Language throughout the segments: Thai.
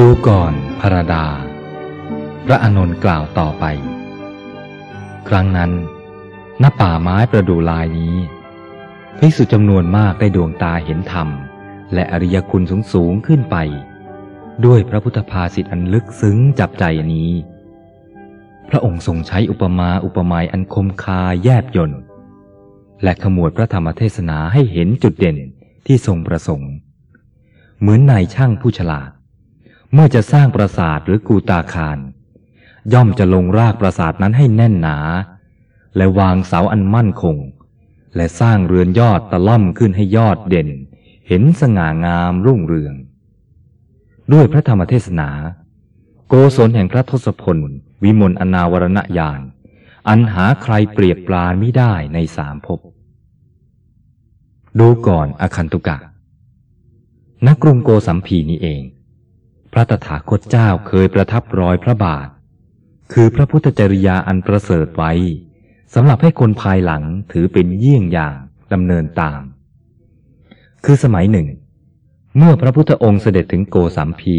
ดูก่อนพระดา พระอานนท์กล่าวต่อไป ครั้งนั้นณป่าไม้ประดูลายนี้ภิกษุจำนวนมากได้ดวงตาเห็นธรรม และอริยคุณสูงสูงขึ้นไป ด้วยพระพุทธภาษิตอันลึกซึ้งจับใจนี้ พระองค์ทรงใช้อุปมาอุปไมยอันคมคายแยบยนต์และขมวดพระธรรมเทศนาให้เห็นจุดเด่นที่ทรงประสงค์ เหมือนนายช่างผู้ฉลาด เมื่อจะสร้างปราสาทหรือกูตาคาร ย่อมจะลงรากปราสาทนั้นให้แน่นหนา และวางเสาอันมั่นคง และสร้างเรือนยอดตะล่อมขึ้นให้ยอดเด่น เห็นสง่างามรุ่งเรือง ด้วยพระธรรมเทศนา โกศลแห่งพระทศพล วิมลอนาวรณญาณอันหาใครเปรียบปราณไม่ได้ในสามภพดูก่อนอคันตุกะณกรุงโกสัมพีนี้เอง พระตถาคตเจ้าเคยประทับรอยพระบาท คือพระพุทธจริยาอันประเสริฐไว้สำหรับให้คนภายหลังถือเป็นเยี่ยงอย่างดำเนินตาม คือสมัยหนึ่ง เมื่อพระพุทธองค์เสด็จถึงโกสัมพี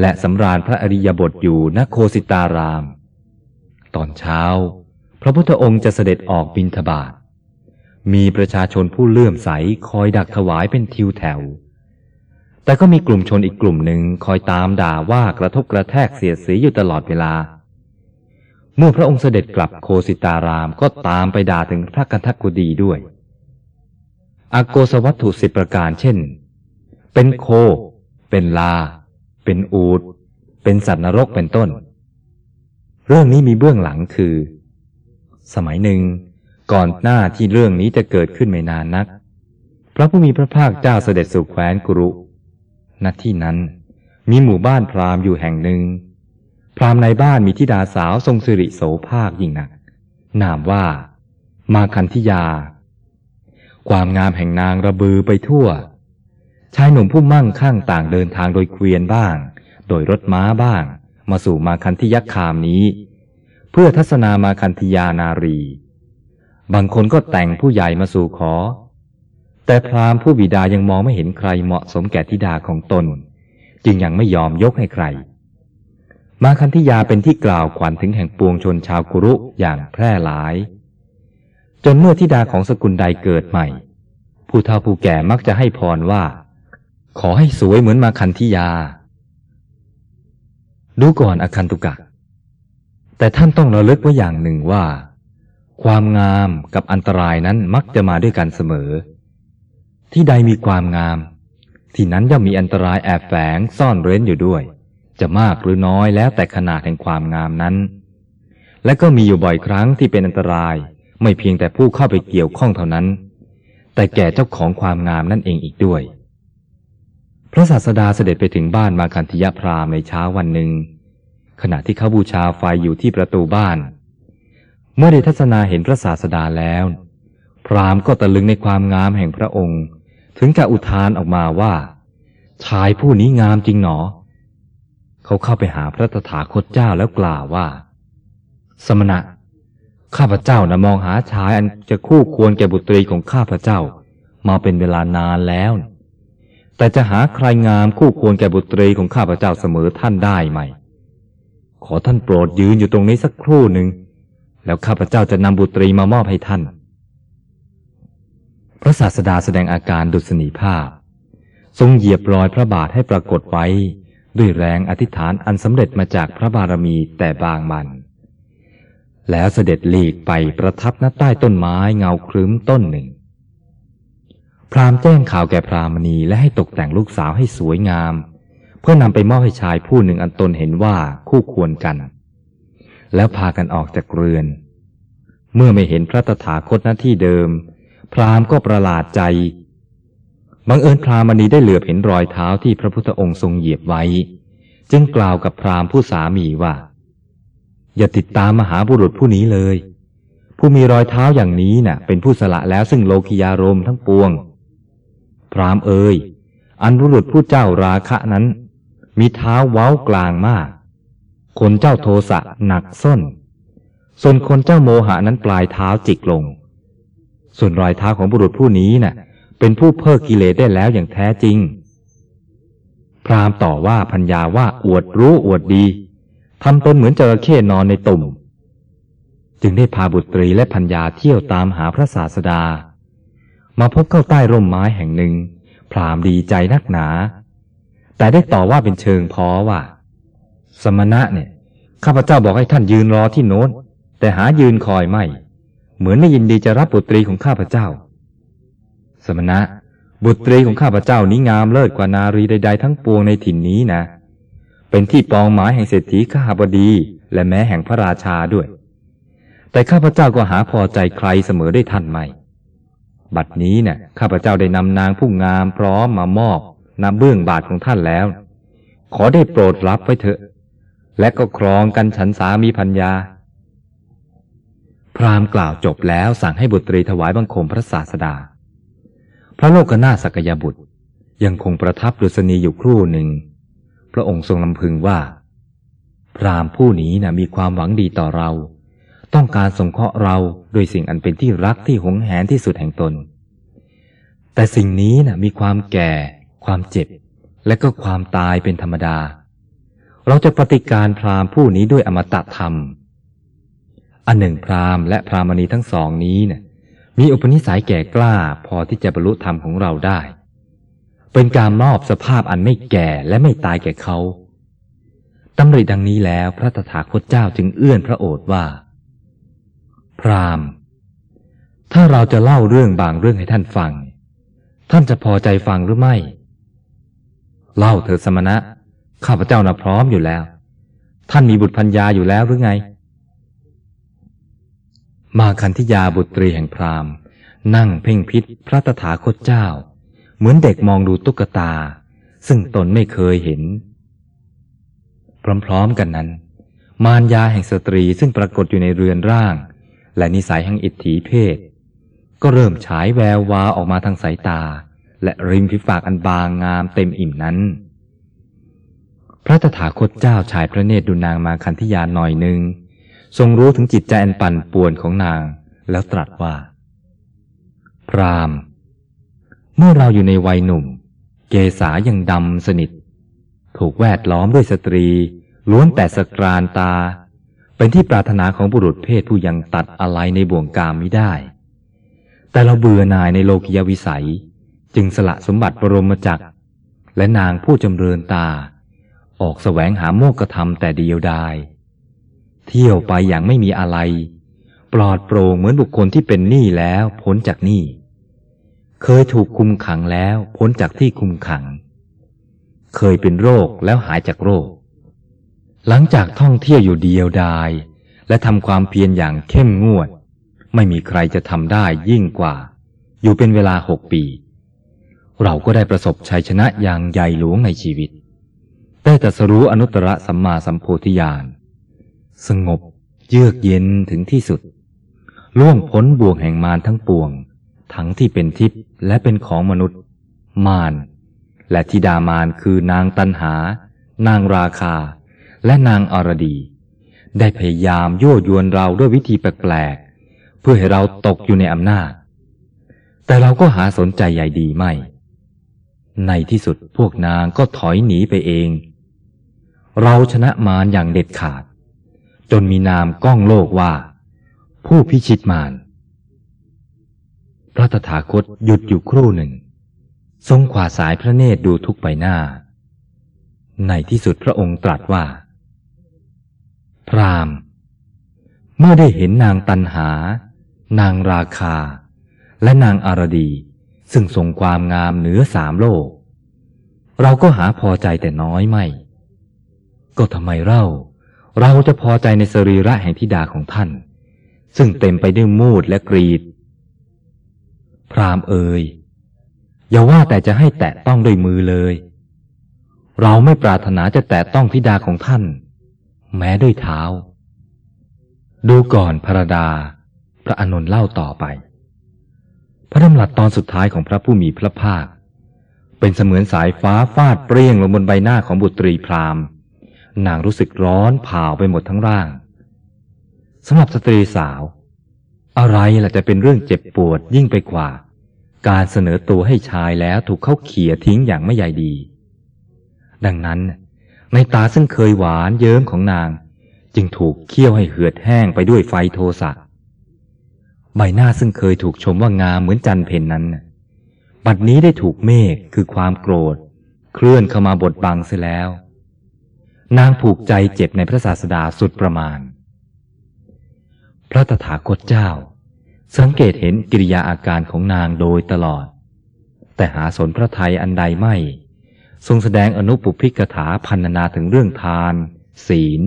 และสำราญพระอริยบทอยู่ณโคสิตาราม ตอนเช้า พระพุทธองค์จะเสด็จออกบิณฑบาตมีประชาชนผู้เลื่อมใสคอยดักถวายเป็นทิวแถว แต่ก็มีกลุ่มชนอีกกลุ่มหนึ่งคอยตามด่าว่ากระทบกระแทกเสียดสีอยู่ตลอดเวลา เมื่อพระองค์เสด็จกลับโคสิตารามก็ตามไปด่าถึงพระกันทักกุดีด้วยอโกสวัตถุสิบประการเช่น เป็นโค เป็นลา เป็นอูด เป็นสัตว์นรกเป็นต้น เรื่องนี้มีเบื้องหลังคือ สมัยหนึ่ง ก่อนหน้าที่เรื่องนี้จะเกิดขึ้นไม่นานนัก พระผู้มีพระภาคเจ้าเสด็จสู่แคว้นกุรุ ณที่นั้น มีหมู่บ้านพราหมณ์อยู่แห่งหนึ่ง พราหมณ์ในบ้านมีธิดาสาวทรงสิริโสภาคยิ่งนัก นามว่า มาคันธิยา ความงามแห่งนางระบือไปทั่ว ชายหนุ่มผู้มั่งคั่งต่างเดินทางโดยเกวียนบ้าง โดยรถม้าบ้าง มาสู่มาคันธิยักคามนี้ เพื่อทัศนามาคันธิยานารี บางคนก็แต่งผู้ใหญ่มาสู่ขอ แต่พราหมณ์ผู้บิดายังมองไม่เห็นใครเหมาะสมแก่ธิดาของตน จึงยังไม่ยอมยกให้ใคร มาคันธิยาเป็นที่กล่าวขวัญถึงแห่งปวงชนชาวกุรุอย่างแพร่หลาย จนเมื่อธิดาของสกุลใดเกิดใหม่ ผู้เฒ่าผู้แก่มักจะให้พรว่า ขอให้สวยเหมือนมาคันธิยา ดูก่อนอคันตุกะ แต่ท่านต้องระลึกไว้อย่างหนึ่งว่า ความงามกับอันตรายนั้นมักจะมาด้วยกันเสมอ ที่ใดมีความงาม ที่นั้นย่อมมีอันตรายแอบแฝงซ่อนเร้นอยู่ด้วย จะมากหรือน้อยแล้วแต่ขนาดแห่งความงามนั้น และก็มีอยู่บ่อยครั้งที่เป็นอันตราย ไม่เพียงแต่ผู้เข้าไปเกี่ยวข้องเท่านั้น แต่แก่เจ้าของความงามนั่นเองอีกด้วย พระศาสดาเสด็จไปถึงบ้านมาคันธิยพรามในเช้าวันหนึ่ง ขณะที่เขาบูชาไฟอยู่ที่ประตูบ้าน เมื่อได้ทัศนาเห็นพระศาสดาแล้ว พรามก็ตะลึงในความงามแห่งพระองค์ ถึงกับอุทานออกมาว่า ชายผู้นี้งามจริงหนอ เขาเข้าไปหาพระตถาคตเจ้าแล้วกล่าวว่า สมณะ ข้าพเจ้านะมองหาชายอันจะคู่ควรแก่บุตรีของข้าพเจ้า มาเป็นเวลานานแล้ว แต่จะหาใครงามคู่ควรแก่บุตรีของข้าพเจ้าเสมอท่านได้ไหม ขอท่านโปรดยืนอยู่ตรงนี้สักครู่หนึ่งแล้วข้าพเจ้าจะนำบุตรีมามอบให้ท่าน พระศาสดาแสดงอาการดุษณีภาพ ทรงเหยียบรอยพระบาทให้ปรากฏไว้ ด้วยแรงอธิษฐานอันสำเร็จมาจากพระบารมีแต่บางมัน แล้วเสด็จหลีกไปประทับณใต้ต้นไม้เงาครึ้มต้นหนึ่ง พรามแจ้งข่าวแก่พรามณีและให้ตกแต่งลูกสาวให้สวยงาม เพื่อนำไปมอบให้ชายผู้หนึ่งอันตนเห็นว่าคู่ควรกัน แล้วพากันออกจากเรือน เมื่อไม่เห็นพระตถาคตหน้าที่เดิม พราหมณ์ก็ประหลาดใจ บังเอิญพรามณีได้เหลือบเห็นรอยเท้าที่พระพุทธองค์ทรงเหยียบไว้ จึงกล่าวกับพราหมณ์ผู้สามีว่า อย่าติดตามมหาบุรุษผู้นี้เลย ผู้มีรอยเท้าอย่างนี้น่ะ เป็นผู้สละแล้วซึ่งโลกิยารมทั้งปวง พรามเอ่ยอันบุรุษผู้เจ้าราคะนั้น มีเท้าเว้ากลางมาก คนเจ้าโทสะหนักส้น ส่วนคนเจ้าโมหะนั้นปลายเท้าจิกลง ส่วนรอยเท้าของบุรุษผู้นี้น่ะ เป็นผู้เพิกกิเลสได้แล้วอย่างแท้จริง พราหมณ์ต่อว่าพัญญาว่าอวดรู้อวดดีทำตนเหมือนจระเข้นอนในตุ่ม จึงได้พาบุตรีและพัญญาเที่ยวตามหาพระศาสดา มาพบเข้าใต้ร่มไม้แห่งหนึ่ง พราหมณ์ดีใจนักหนา แต่ได้ต่อว่าเป็นเชิงพอว่า สมณะเนี่ย ข้าพเจ้าบอกให้ท่านยืนรอที่โน้น แต่หายืนคอยไม่ เหมือนไม่ยินดีจะรับบุตรีของข้าพเจ้า สมณะ บุตรีของข้าพเจ้านี้งามเลิศกว่านารีใด ๆ ทั้งปวงในถิ่นนี้นะ เป็นที่ปองหมายแห่งเศรษฐีข้าบดี และแม้แห่งพระราชาด้วย แต่ข้าพเจ้าก็หาพอใจใครเสมอได้ท่านไม่บัดนี้เนี่ยข้าพเจ้าได้นำนางผู้งามพร้อมมามอบนำเบื้องบาทของท่านแล้ว ขอได้โปรดรับไว้เถอะ และก็ครองกันฉันสามีพัญญา พราหมณ์กล่าวจบแล้วสั่งให้บุตรีถวายบังคมพระศาสดา พระโลกนาสักยบุตร ยังคงประทับดุษณีอยู่ครู่หนึ่ง พระองค์ทรงลำพึงว่า พราหมณ์ผู้นี้นะมีความหวังดีต่อเรา ต้องการสงเคราะห์เราโดยสิ่งอันเป็นที่รักที่หงแหนที่สุดแห่งตน แต่สิ่งนี้น่ะมีความแก่ ความเจ็บ และก็ความตายเป็นธรรมดา เราจะปฏิการพราหมณ์ผู้นี้ด้วยอมตะธรรม อันหนึ่งพราหมณ์และพรามณีทั้งสองนี้เนี่ยมีอุปนิสัยแก่กล้าพอที่จะบรรลุธรรมของเราได้ เป็นการมอบสภาพอันไม่แก่และไม่ตายแก่เขาตำริดังนี้แล้วพระตถาคตเจ้าจึงเอื้อนพระโอษฐว่า พราหมณ์ ถ้าเราจะเล่าเรื่องบางเรื่องให้ท่านฟัง ท่านจะพอใจฟังหรือไม่ เล่าเถิดสมณะ ข้าพเจ้าน่ะพร้อมอยู่แล้ว ท่านมีบุตรพัญญาอยู่แล้วหรือไง มาคันธิยาบุตรีแห่งพราหมณ์ นั่งเพ่งพิษพระตถาคตเจ้า เหมือนเด็กมองดูตุ๊กตา ซึ่งตนไม่เคยเห็น พร้อมๆกันนั้น มารยาแห่งสตรีซึ่งปรากฏอยู่ในเรือนร่าง และนิสัยแห่งอิทธิเพศ ก็เริ่มฉายแวววาออกมาทางสายตา และริมฝีปากอันบางงามเต็มอิ่มนั้น พระตถาคตเจ้าชายพระเนตรดูนางมาคันธิยาหน่อยหนึ่ง ทรงรู้ถึงจิตใจอันปั่นป่วนของนาง แล้วตรัสว่า พราม เมื่อเราอยู่ในวัยหนุ่ม เกษายังดำสนิท ถูกแวดล้อมด้วยสตรี ล้วนแต่สกรานตา เป็นที่ปรารถนาของบุรุษเพศผู้ยังตัดอะไรในบ่วงกามไม่ได้ แต่เราเบื่อหน่ายในโลกิยวิสัย จึงสละสมบัติบรมจักร และนางผู้จำเริญตา ออกแสวงหาโมกธรรมแต่เดียวดาย เที่ยวไปอย่างไม่มีอะไร ปลอดโปร่งเหมือนบุคคลที่เป็นหนี้แล้วพ้นจากหนี้เคยถูกคุมขังแล้วพ้นจากที่คุมขัง เคยเป็นโรคแล้วหายจากโรค หลังจากท่องเที่ยวอยู่เดียวดาย และทำความเพียรอย่างเข้มงวด ไม่มีใครจะทำได้ยิ่งกว่า อยู่เป็นเวลาหกปี เราก็ได้ประสบชัยชนะอย่างใหญ่หลวงในชีวิต ได้ตรัสรู้อนุตตรสัมมาสัมโพธิญาณ สงบ เยือกเย็นถึงที่สุด ล่วงพ้นบ่วงแห่งมารทั้งปวง ทั้งที่เป็นทิพย์และเป็นของมนุษย์ มาร และธิดามารคือนางตันหา นางราคา และนางอรดี ได้พยายามยั่วยวนเราด้วยวิธีแปลกๆ เพื่อให้เราตกอยู่ในอำนาจ แต่เราก็หาสนใจใหญ่ดีไม่ ในที่สุดพวกนางก็ถอยหนีไปเอง เราชนะมารอย่างเด็ดขาด จนมีนามก้องโลกว่า ผู้พิชิตมารพระตถาคตหยุดอยู่ครู่หนึ่ง ทรงขวาสายพระเนตรดูทุกใบหน้า ในที่สุดพระองค์ตรัสว่า พรามเมื่อได้เห็นนางตันหา นางราคา และนางอารดี ซึ่งทรงความงามเหนือสามโลก เราก็หาพอใจแต่น้อยไม่ ก็ทำไมเรา เราจะพอใจในสรีระแห่งธิดาของท่าน ซึ่งเต็มไปด้วยมูดและกรีด พรามเอ่ยอย่าว่าแต่จะให้แตะต้องด้วยมือเลย เราไม่ปรารถนาจะแตะต้องธิดาของท่าน แม้ด้วยเท้า ดูก่อนพระดา พระอนุ์เล่าต่อไป พระดำรัสตอนสุดท้ายของพระผู้มีพระภาค เป็นเสมือนสายฟ้าฟาดเปรี้ยงลงบนใบหน้าของบุตรีพราหมณ์ นางรู้สึกร้อนเผาไปหมดทั้งร่างสำหรับสตรีสาว อะไรล่ะจะเป็นเรื่องเจ็บปวดยิ่งไปกว่า การเสนอตัวให้ชายแล้วถูกเขาเขี่ยทิ้งอย่างไม่ใยดี ดังนั้น ในตาซึ่งเคยหวานเยิ้มของนาง จึงถูกเคี่ยวให้เหือดแห้งไปด้วยไฟโทสะใบหน้าซึ่งเคยถูกชมว่างามเหมือนจันเพนนั้นบัดนี้ได้ถูกเมฆคือความโกรธ เคลื่อนเข้ามาบดบังเสียแล้ว นางผูกใจเจ็บในพระศาสดาสุดประมาณ พระตถาคตเจ้า สังเกตเห็นกิริยาอาการของนางโดยตลอด แต่หาสนพระไทยอันใดไม่ ทรงแสดงอนุปุพิกถาพันนาถึงเรื่องทาน ศีล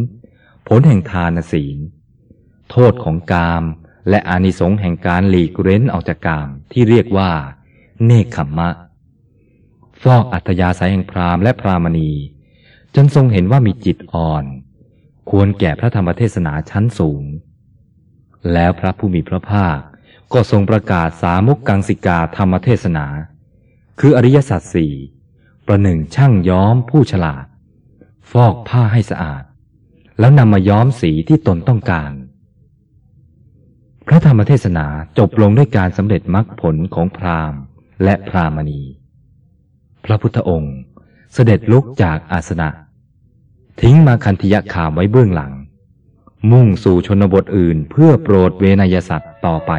ผลแห่งทานศีล โทษของกาม และอานิสงส์แห่งการหลีกเร้นออกจากกามที่เรียกว่า เนคขมมะ ฟอกอัธยาศัยแห่งพรามและพรามณี จนทรงเห็นว่ามีจิตอ่อน ควรแก่พระธรรมเทศนาชั้นสูง แล้วพระผู้มีพระภาคก็ทรงประกาศสามุกกังสิกาธรรมเทศนา คืออริยสัจสี่ประหนึ่งช่างย้อมผู้ฉลาด ฟอกผ้าให้สะอาด แล้วนำมาย้อมสีที่ตนต้องการ พระธรรมเทศนาจบลงด้วยการสำเร็จมรรคผลของพราหมณ์และพรามณี พระพุทธองค์เสด็จลุกจากอาสนะ ทิ้งมาคันธยขามไว้เบื้องหลัง มุ่งสู่ชนบทอื่นเพื่อโปรดเวนยสัตว์ต่อไป